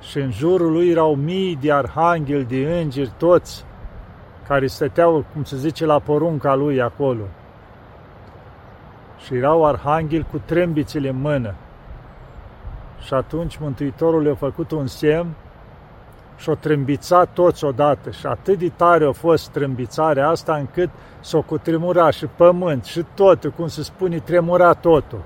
și în jurul lui erau mii de arhangheli, de îngeri, toți care stăteau, cum se zice, la porunca lui acolo. Și erau arhangheli cu trâmbițele în mână. Și atunci Mântuitorul le-a făcut un semn și-o trâmbițat toți odată și atât de tare a fost trâmbițarea asta încât s-o cutremura și pământ și totul, cum se spune, tremura totul.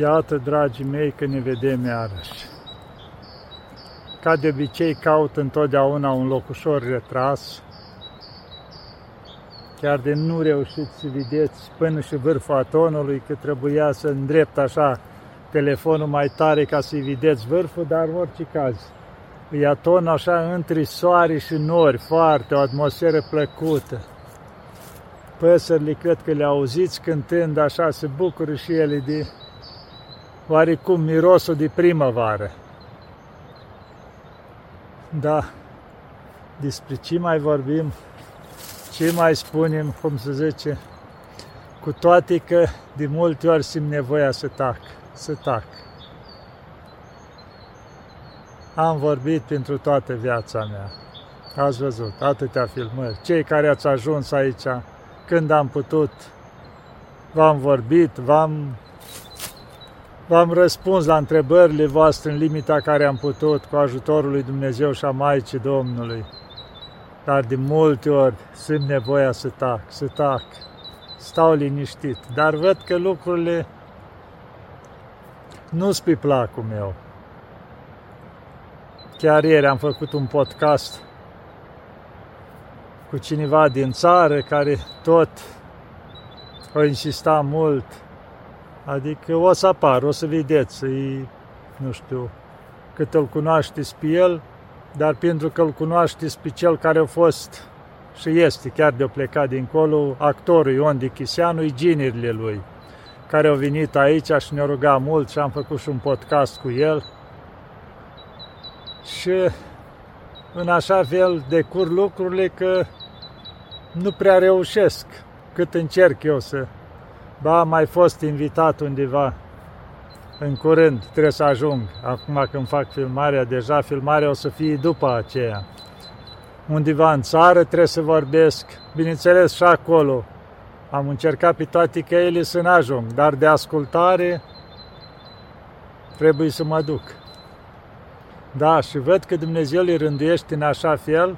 Iată, dragii mei, că ne vedem iarăși. Ca de obicei, caut întotdeauna un loc ușor retras, chiar de nu reușiți să vedeți până și vârful atonului, că trebuia să îndrept așa telefonul mai tare ca să-i vedeți vârful, dar în orice caz. E aton așa între soare și nori, foarte, o atmosferă plăcută. Păsările cred că le auziți cântând așa, se bucură și ele de oarecum mirosul de primăvară. Da, despre ce mai vorbim, ce mai spunem, cum să zice, cu toate că de multe ori simt nevoia să tac, să tac. Am vorbit pentru toată viața mea. Ați văzut atâtea filmări. Cei care ați ajuns aici, când am putut, v-am vorbit, v-am V-am răspuns la întrebările voastre în limita care am putut, cu ajutorul lui Dumnezeu și a Maicii Domnului. Dar de multe ori simt nevoia să tac, să tac, stau liniștit. Dar văd că lucrurile nu sunt pe placul meu. Chiar ieri am făcut un podcast cu cineva din țară care tot o insista mult Adică o să apar, o să vedeți, e, nu știu, cât îl cunoașteți pe el, dar pentru că îl cunoașteți pe cel care a fost și este, chiar de-o plecat dincolo, actorul Ion Dichiseanu, e ginerile lui, care au venit aici și ne-au rugat mult și am făcut și un podcast cu el. Și în așa fel decur lucrurile că nu prea reușesc cât încerc eu să Ba, am mai fost invitat undeva în curând, trebuie să ajung. Acum când fac filmarea, deja filmarea o să fie după aceea. Undeva în țară trebuie să vorbesc, bineînțeles și acolo. Am încercat pe toate căile să nu ajung, dar de ascultare trebuie să mă duc. Da, și văd că Dumnezeu le rânduiește în așa fel,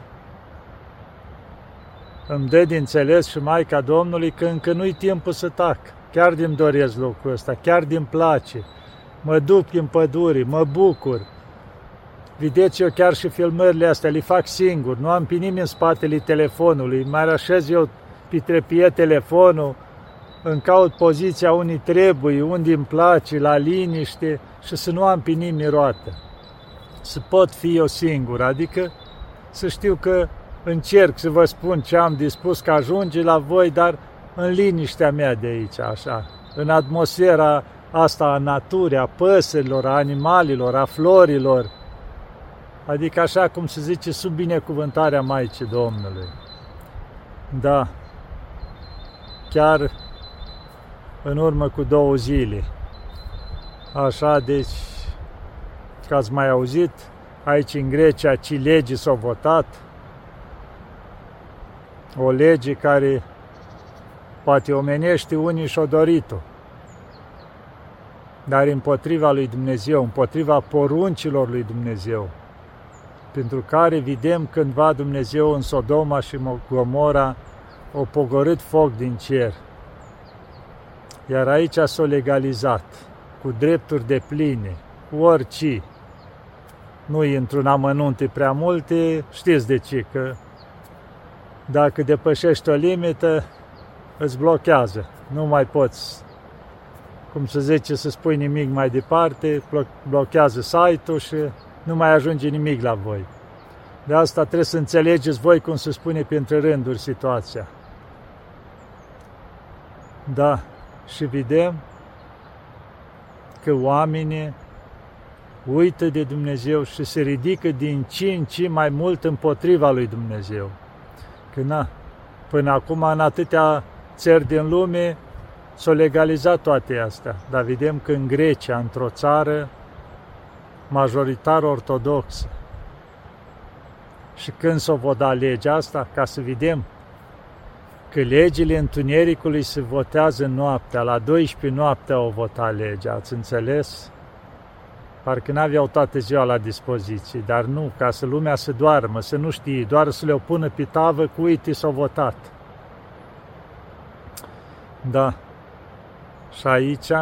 îmi dă de înțeles și Maica Domnului că încă nu-i timpul să tac. Chiar din doresc lucrul ăsta, chiar din place. Mă duc în pădure, mă bucur. Vedeți, eu chiar și filmările astea le fac singur, nu am pe nimeni în spatele telefonului, mai așez eu pe trepie telefonul, îmi caut poziția unde trebuie, unde îmi place, la liniște și să nu am pe nimeni roată. Să pot fi eu singur, adică să știu că încerc să vă spun ce am dispus că ajunge la voi, dar în liniștea mea de aici, așa, în atmosfera asta a naturii, a păsărilor, a animalilor, a florilor, adică așa cum se zice, sub binecuvântarea Maicii Domnului. Da, chiar în urmă cu două zile. Așa, deci, că ați mai auzit, aici în Grecia, ci legii s-au votat, o lege care poate omenește unii și-o dorit-o, dar împotriva lui Dumnezeu, împotriva poruncilor lui Dumnezeu, pentru care vedem cândva Dumnezeu în Sodoma și Gomora o pogorât foc din cer. Iar aici s-a legalizat, cu drepturi de pline, cu orice. Nu intru în amănunte prea multe, știți de ce, că dacă depășești o limită, îți blochează. Nu mai poți, cum se zice, să spui nimic mai departe, blochează site-ul și nu mai ajunge nimic la voi. De asta trebuie să înțelegeți voi cum se spune printre rânduri situația. Da, și vedem că oamenii uită de Dumnezeu și se ridică din ce în ce mai mult împotriva lui Dumnezeu. Că na, Până acum, în atâtea țări din lume, s-au legalizat toate astea. Dar vedem că în Grecia, într-o țară majoritar ortodoxă, și când s-o voda legea asta, ca să vedem că legile întunericului se votează noaptea, la 12 noaptea o vota legea, ați înțeles? Parcă n-aveau toată ziua la dispoziție, dar nu, ca să lumea să doarmă, să nu știe, doar să le o pună pe tavă cu uite s-au votat. Da. Și aici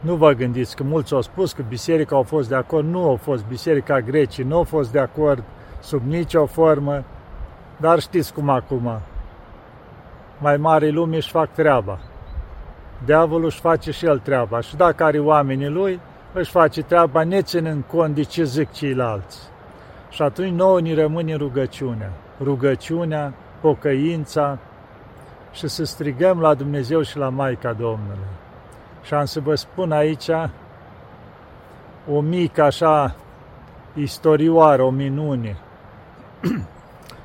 nu vă gândiți că mulți au spus că biserica au fost de acord, nu au fost biserica grecii, nu au fost de acord sub nicio formă, dar știți cum acum, mai mari lume își fac treaba. Diavolul își face și el treaba și dacă are oamenii lui, își face treaba neținând cont de ce zic ceilalți. Și atunci nouă ni rămâne rugăciunea. Rugăciunea, pocăința și să strigăm la Dumnezeu și la Maica Domnului. Și am să vă spun aici o mică așa istorioară, o minune.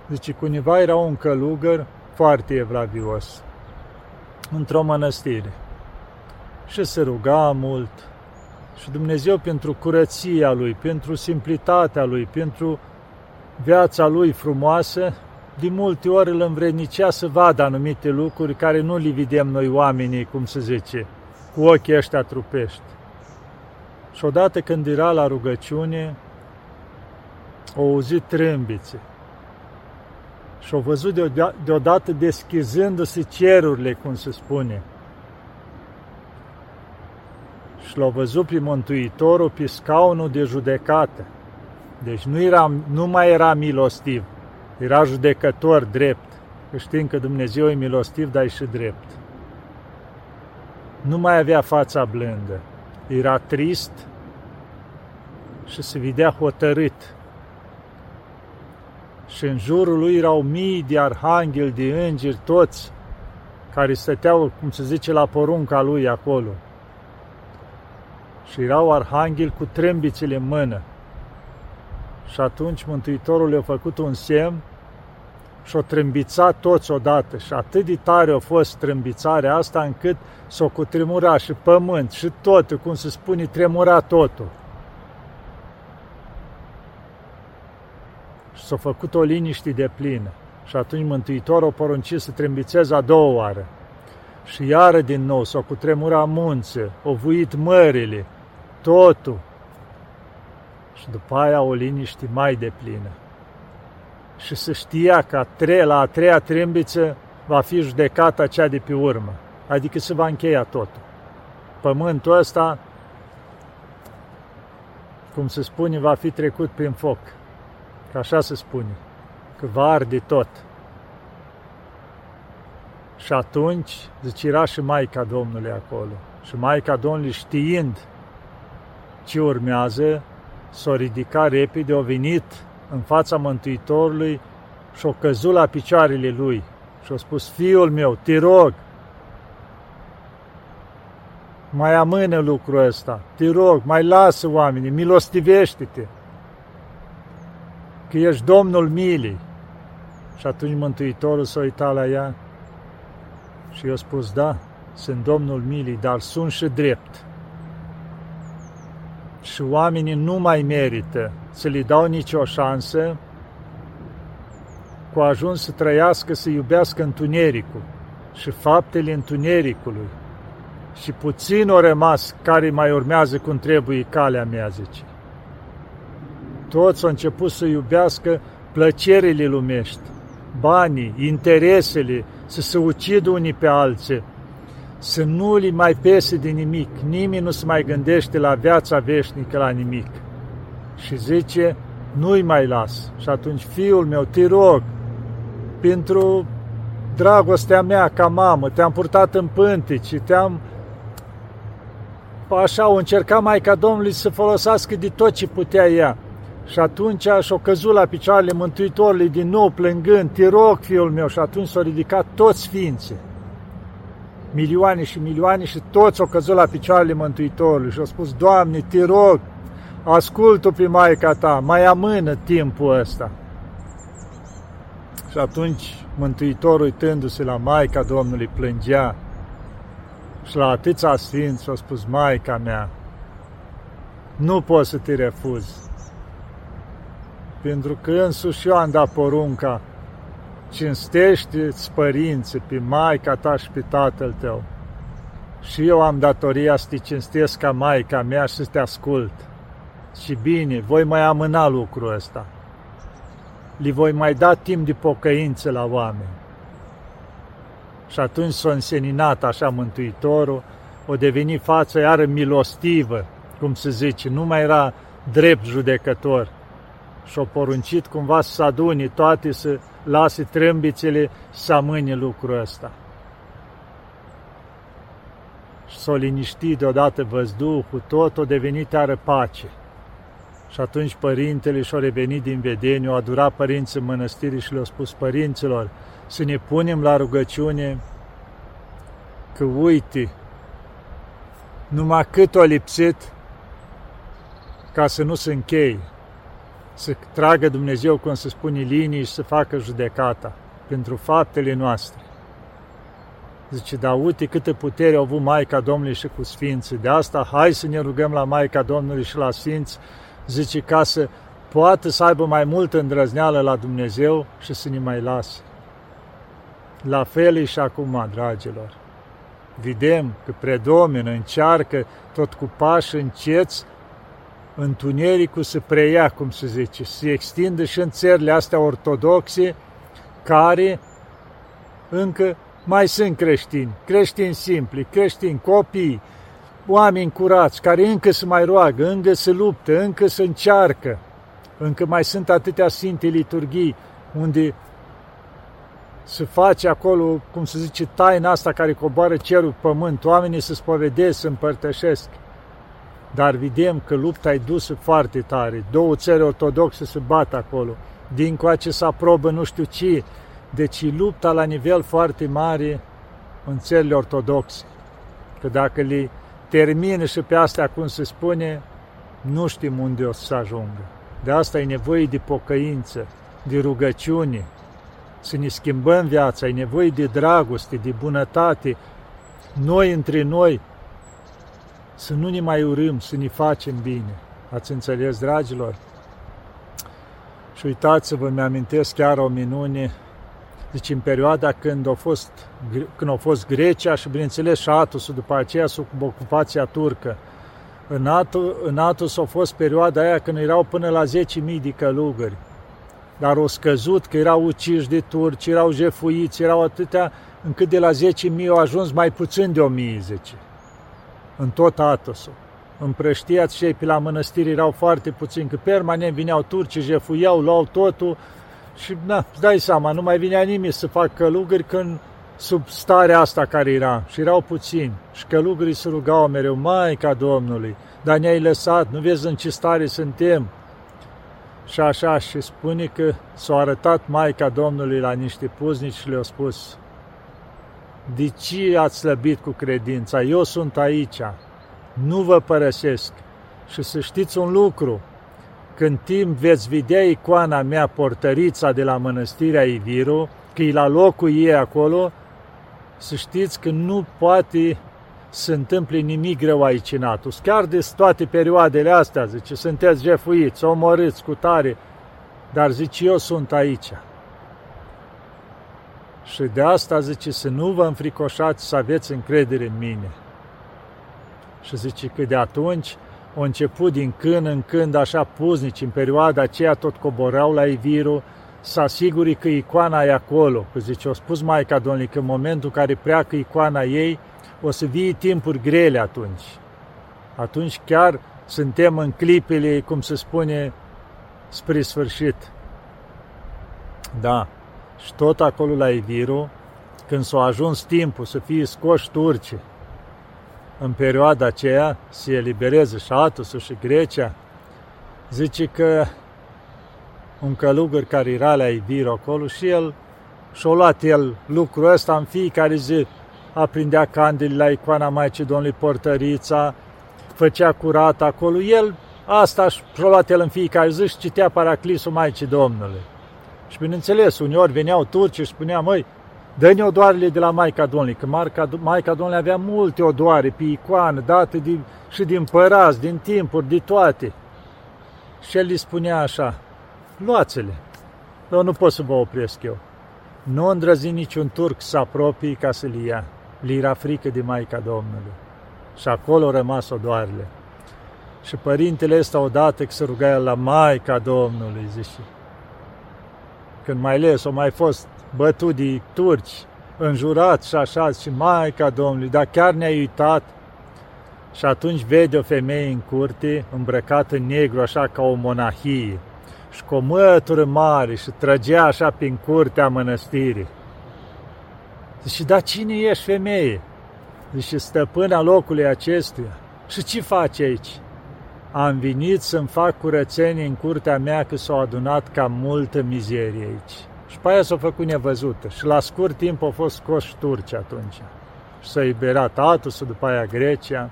Deci cuiva era un călugăr foarte evlavios într-o mănăstire și se ruga mult și Dumnezeu pentru curăția lui, pentru simplitatea lui, pentru viața lui frumoasă, de multe ori îl învrednicea să vadă anumite lucruri care nu le vedem noi oamenii, cum se zice, cu ochii ăștia trupești. Și odată când era la rugăciune, au auzit trâmbițe și au văzut deodată deschizându-se cerurile, cum se spune. Și l-au văzut pe Mântuitorul pe scaunul de judecată. Deci nu, era, nu mai era milostiv, era judecător drept. Că știm că Dumnezeu e milostiv, dar e și drept. Nu mai avea fața blândă. Era trist și se vedea hotărât și în jurul lui erau mii de arhangheli, de îngeri, toți care stăteau, cum se zice, la porunca lui acolo. Și erau arhangheli cu trâmbițele în mână. Și atunci Mântuitorul le-a făcut un semn și o trâmbițat toți odată. Și atât de tare a fost trâmbițarea asta încât s-o cutremura și pământ și totul, cum se spune, tremura totul. și s-a făcut o liniște de plină. Și atunci Mântuitorul a poruncit să trâmbițeze a doua oară. Și iară din nou s-au cutremurat munțe, au vuit mările, totul. Și după aia o liniște mai de plină. Și se știa că a tre- la a treia trâmbiță va fi judecata cea de pe urmă, adică se va încheia totul. Pământul ăsta, cum se spune, va fi trecut prin foc că așa se spune, că va arde tot. Și atunci, zice, era și Maica Domnului acolo. Și Maica Domnului știind ce urmează, s-a ridicat repede, a venit în fața Mântuitorului și a căzut la picioarele lui și a spus, Fiul meu, te rog, mai amână lucrul ăsta, te rog, mai lasă oamenii, milostivește-te că ești Domnul milii. Și atunci Mântuitorul s-a uitat la ea și i-a spus, da, sunt Domnul milii, dar sunt și drept. Și oamenii nu mai merită să li dau nicio șansă cu ajuns să trăiască, să iubească întunericul și faptele întunericului. Și puțin o rămas care mai urmează cum trebuie calea mea, zice toți au început să iubească plăcerile lumești, banii, interesele, să se ucidă unii pe alții, să nu li mai pese de nimic, nimeni nu se mai gândește la viața veșnică, la nimic. Și zice, nu-i mai las. Și atunci, fiul meu, te rog, pentru dragostea mea ca mamă, te-am purtat în pântici, te-am așa, au încercat Maica Domnului să folosească de tot ce putea ea. Și atunci și-o căzut la picioarele Mântuitorului din nou plângând, te rog, fiul meu, și atunci s-au ridicat toți sfințe. Milioane și milioane și toți au căzut la picioarele Mântuitorului și au spus, Doamne, te rog, ascultă pe Maica ta, mai amână timpul ăsta. Și Și atunci Mântuitorul, uitându-se la Maica Domnului, plângea și la atâția sfinți a spus, Maica mea, nu pot să te refuz. Pentru că însuși eu am dat porunca, cinstește-ți părinții pe Maica ta și pe tatăl tău. Și eu am datoria să te cinstesc ca Maica mea și să te ascult. Și bine, voi mai amâna lucrul ăsta li voi mai da timp de pocăință la oameni. Și atunci s-a înseninat așa Mântuitorul, o deveni față iară milostivă, cum se zice, nu mai era drept judecător. Și-a poruncit cumva să aduni toate, să lase trâmbițele să amâne lucrul ăsta. Și s-a liniștit deodată văzduhul, tot a devenit iară pace. Și atunci părintele și-a revenit din vedeniu, a adurat părinții mănăstirii și le-a spus părinților să ne punem la rugăciune că uite, numai cât o lipsit ca să nu se încheie, să tragă Dumnezeu, cum se spune, linii și să facă judecata pentru faptele noastre. Zice, da, uite câtă putere au avut Maica Domnului și cu Sfinții. De asta, hai să ne rugăm la Maica Domnului și la Sfinți zice, ca să poată să aibă mai multă îndrăzneală la Dumnezeu și să ne mai lasă. La fel e și acum, dragilor. Vedem că predomină, încearcă tot cu pași înceți, întunericul să preia, cum se zice, să se extindă și în țările astea ortodoxe, care încă mai sunt creștini, creștini simpli, creștini copii, oameni curați, care încă se mai roagă, încă se luptă, încă se încearcă, încă mai sunt atâtea sfinte liturghii unde se face acolo, cum se zice, taina asta care coboară cerul pământ, oamenii se spovedesc, se împărtășesc. Dar vedem că lupta e dusă foarte tare. Două țări ortodoxe se bat acolo. Din coace se aprobă nu știu ce. Deci lupta la nivel foarte mare în țările ortodoxe. Că dacă le termină și pe astea, cum se spune, nu știm unde o să ajungă. De asta e nevoie de pocăință, de rugăciune, să ne schimbăm viața, e nevoie de dragoste, de bunătate, noi între noi, să nu ne mai urâm, să ne facem bine. Ați înțeles, dragilor? Și uitați-vă, mi-amintesc chiar o minune deci în perioada când a fost, când a fost Grecia și bineînțeles și Atosul după aceea sub ocupația turcă. În, Atos, în Atos a fost perioada aia când erau până la 10.000 de călugări. Dar au scăzut că erau uciși de turci, erau jefuiți, erau atâtea, încât de la 10.000 au ajuns mai puțin de 1.000, zice. În tot Atosul. Împrăștiați și ei pe la mănăstiri erau foarte puțini, că permanent vineau turci, jefuiau, luau totul, și, na, îți dai seama, nu mai vinea nimeni să facă călugări când sub starea asta care era. Și erau puțini. Și călugării se rugau mereu, Maica Domnului, dar ne-ai lăsat, nu vezi în ce stare suntem. Și așa, și spune că s-a arătat Maica Domnului la niște puznici și le-a spus, de ce ați slăbit cu credința? Eu sunt aici, nu vă părăsesc. Și să știți un lucru, când timp veți vedea icoana mea, portărița de la mănăstirea Iviru, că e la locul ei acolo, să știți că nu poate să întâmple nimic rău aici în Atos. Chiar de toate perioadele astea, zice, sunteți jefuiți, omorâți cu tare, dar zice, eu sunt aici. Și de asta zice să nu vă înfricoșați, să aveți încredere în mine. Și zice că de atunci au început din când în când așa puznici, în perioada aceea tot coborau la Iviru, să asiguri că icoana e acolo. Că zice, o spus Maica Domnului că în momentul în care pleacă icoana ei, o să vie timpuri grele atunci. Atunci chiar suntem în clipele, cum se spune, spre sfârșit. Da, și tot acolo la Iviru, când s-a ajuns timpul să fie scoși turcii, în perioada aceea se elibereze și Atosul și Grecia, zice că un călugăr care era la Ibir acolo și el și-a luat el lucrul ăsta în fiecare zi, aprindea candele la icoana Maicii Domnului Portărița, făcea curat acolo, el asta și-a luat el în fiecare zi și citea Paraclisul Maicii Domnului. Și bineînțeles, uneori veneau turci și spuneam, măi, dă-ne odoarele de la Maica Domnului, că Maica, Maica Domnului avea multe odoare pe icoană, date de, și din părați, din timpuri, de toate. Și el îi spunea așa, luați-le, eu nu pot să vă opresc eu. Nu îndrăzi niciun turc să apropie ca să le ia. Li era frică de Maica Domnului. Și acolo au rămas odoarele. Și părintele ăsta odată că se ruga el la Maica Domnului, zice, când mai ales o mai fost bătut de turci, înjurat și așa, și Maica Domnului, dar chiar ne-a uitat. Și atunci vede o femeie în curte, îmbrăcată în negru, așa ca o monahie, și cu o mătură mare și trăgea așa prin curtea mănăstirii. Zice, dar cine ești femeie? Zice, stăpâna locului acestuia. Și ce faci aici? Am venit să-mi fac curățenie în curtea mea că s-au adunat cam multă mizerie aici. Și pe aia s-a făcut nevăzută. Și la scurt timp au fost scoși turci atunci. Și s-a iberat Atusul, după aia Grecia.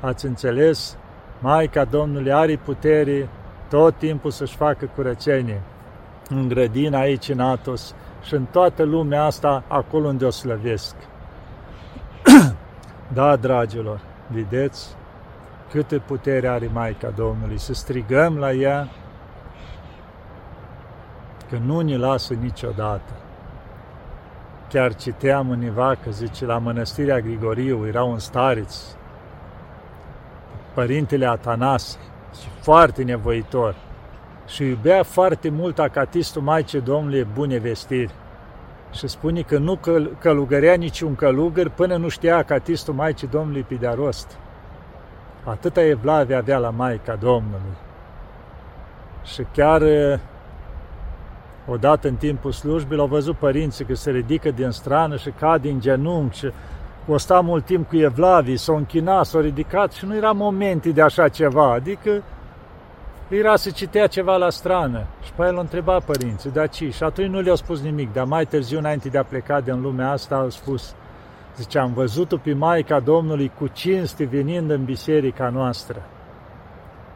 Ați înțeles? Maica Domnului are putere tot timpul să-și facă curățenie în grădina aici în Atos și în toată lumea asta, acolo unde o slăvesc. da, dragilor, vedeți câtă putere are Maica Domnului, să strigăm la ea că nu ne lasă niciodată. Chiar citeam în că zice, la mănăstirea Grigoriu era un stareț, părintele Atanase, și foarte nevoitor, și iubea foarte mult acatistul Maicii Domnului bune vestiri. Și spune că nu căl- călugărea niciun călugăr până nu știa acatistul Maicii Domnului pe de rost. Atâta evlavie avea la Maica Domnului. Și chiar odată în timpul slujbii l-au văzut părinții că se ridică din strană și cad din genunchi și o sta mult timp cu evlavii, s-au închinat, s-au ridicat și nu era momente de așa ceva, adică era să citea ceva la strană. Și pe el l-a întrebat părinții, da ce? Și atunci nu le-au spus nimic, dar mai târziu, înainte de a pleca din lumea asta, au spus, zice, am văzut-o pe Maica Domnului cu cinste venind în biserica noastră.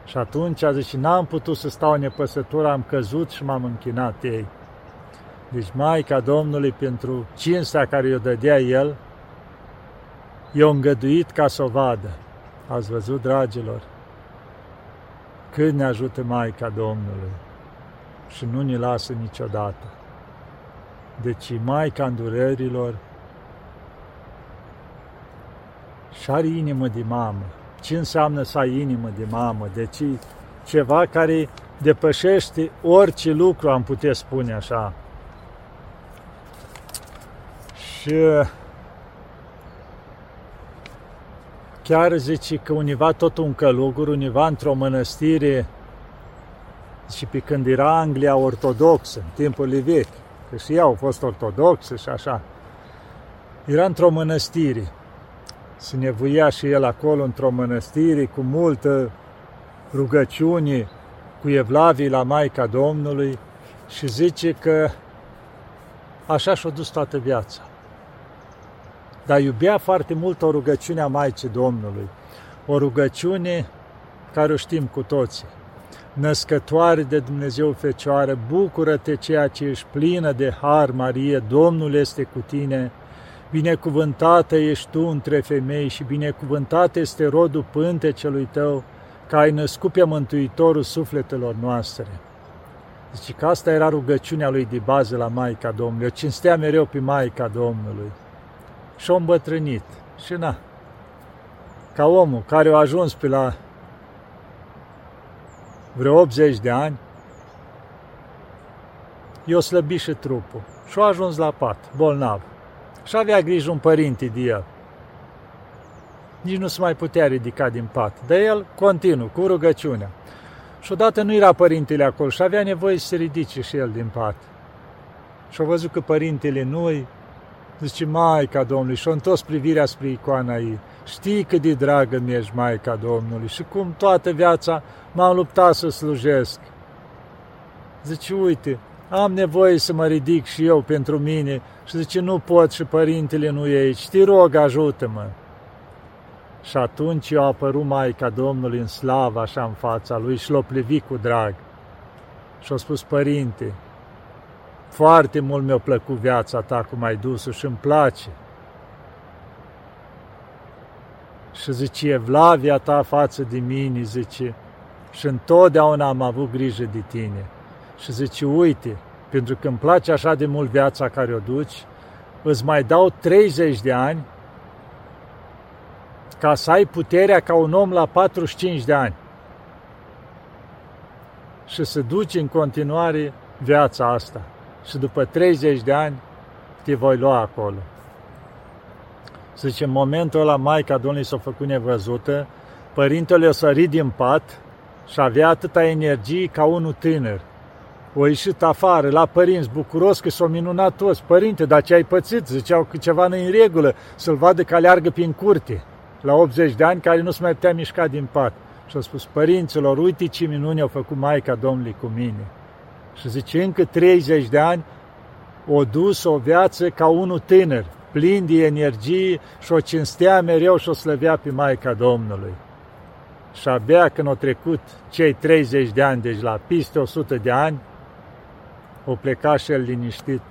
Și atunci a zis, și n-am putut să stau nepăsătură, am căzut și m-am închinat ei. Deci Maica Domnului, pentru cinstea care i-o dădea el, i-a îngăduit ca să o vadă. Ați văzut, dragilor? Cât ne ajută Maica Domnului și nu ne lasă niciodată. Deci Maica îndurărilor și are inimă de mamă. Ce înseamnă să ai inimă de mamă? Deci ceva care depășește orice lucru, am putea spune așa. Și chiar zice că univa tot un călugur, univa într-o mănăstire și pe când era Anglia ortodoxă, în timpurile vechi, că și ea au fost ortodoxe și așa, era într-o mănăstire. Se nevoia și el acolo într-o mănăstire cu multă rugăciune, cu evlavii la Maica Domnului și zice că așa și-a dus toată viața dar iubea foarte mult o rugăciune a Maicii Domnului, o rugăciune care o știm cu toții. Născătoare de Dumnezeu Fecioară, bucură-te ceea ce ești plină de har, Marie, Domnul este cu tine, binecuvântată ești tu între femei și binecuvântat este rodul pântecelui tău, că ai născut pe Mântuitorul sufletelor noastre. Zice că asta era rugăciunea lui de bază la Maica Domnului. O cinstea mereu pe Maica Domnului și-a îmbătrânit. Și na, ca omul care a ajuns pe la vreo 80 de ani, i-a slăbit și trupul și a ajuns la pat, bolnav. Și avea grijă un părinte de el. Nici nu se mai putea ridica din pat. Dar el continuu, cu rugăciunea. Și odată nu era părintele acolo și avea nevoie să se ridice și el din pat. Și a văzut că părintele nu-i Zice, Maica Domnului, și-a întors privirea spre icoana ei. Știi cât de dragă mi ești, Maica Domnului, și cum toată viața m-am luptat să slujesc. Zice, uite, am nevoie să mă ridic și eu pentru mine și zice, nu pot și părintele nu e aici, te rog, ajută-mă. Și atunci i-a apărut Maica Domnului în slavă așa în fața lui și l-a privit cu drag. Și a spus, părinte, foarte mult mi-a plăcut viața ta cum ai dus și îmi place. Și zice, evlavia ta față de mine, zice, și întotdeauna am avut grijă de tine. Și zice, uite, pentru că îmi place așa de mult viața care o duci, îți mai dau 30 de ani ca să ai puterea ca un om la 45 de ani și să duci în continuare viața asta. Și după 30 de ani te voi lua acolo. Zice, în momentul ăla Maica Domnului s-a făcut nevăzută, părintele o sărit din pat și avea atâta energie ca unul tânăr. O ieșit afară, la părinți, bucuros că s-au minunat toți. Părinte, dar ce ai pățit? Ziceau că ceva nu în regulă, să-l vadă că aleargă prin curte, la 80 de ani, care nu se mai putea mișca din pat. Și a spus, părinților, uite ce minuni au făcut Maica Domnului cu mine. Și zice, încă 30 de ani o dus o viață ca unul tânăr, plin de energie și o cinstea mereu și o slăvea pe Maica Domnului. Și abia când au trecut cei 30 de ani, deci la piste 100 de ani, o pleca și el liniștit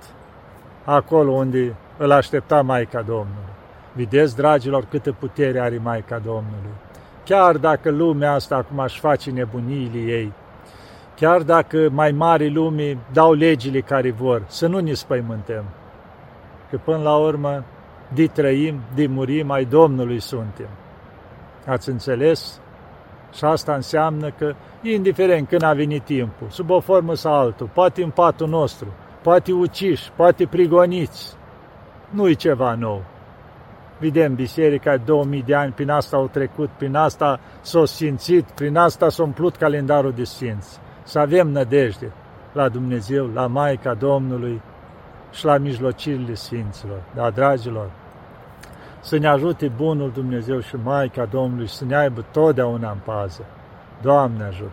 acolo unde îl aștepta Maica Domnului. Vedeți, dragilor, câtă putere are Maica Domnului. Chiar dacă lumea asta acum aș face nebuniile ei, chiar dacă mai mari lumii dau legile care vor, să nu ne spăimântăm. Că până la urmă, de trăim, de murim, ai Domnului suntem. Ați înțeles? Și asta înseamnă că, indiferent când a venit timpul, sub o formă sau altul, poate în patul nostru, poate uciși, poate prigoniți, nu-i ceva nou. Vedem biserica 2000 de ani, prin asta au trecut, prin asta s-au simțit, prin asta s-a umplut calendarul de sfinți. Să avem nădejde la Dumnezeu, la Maica Domnului și la mijlocirile Sfinților. Da, dragilor, să ne ajute Bunul Dumnezeu și Maica Domnului să ne aibă totdeauna în pază. Doamne ajută!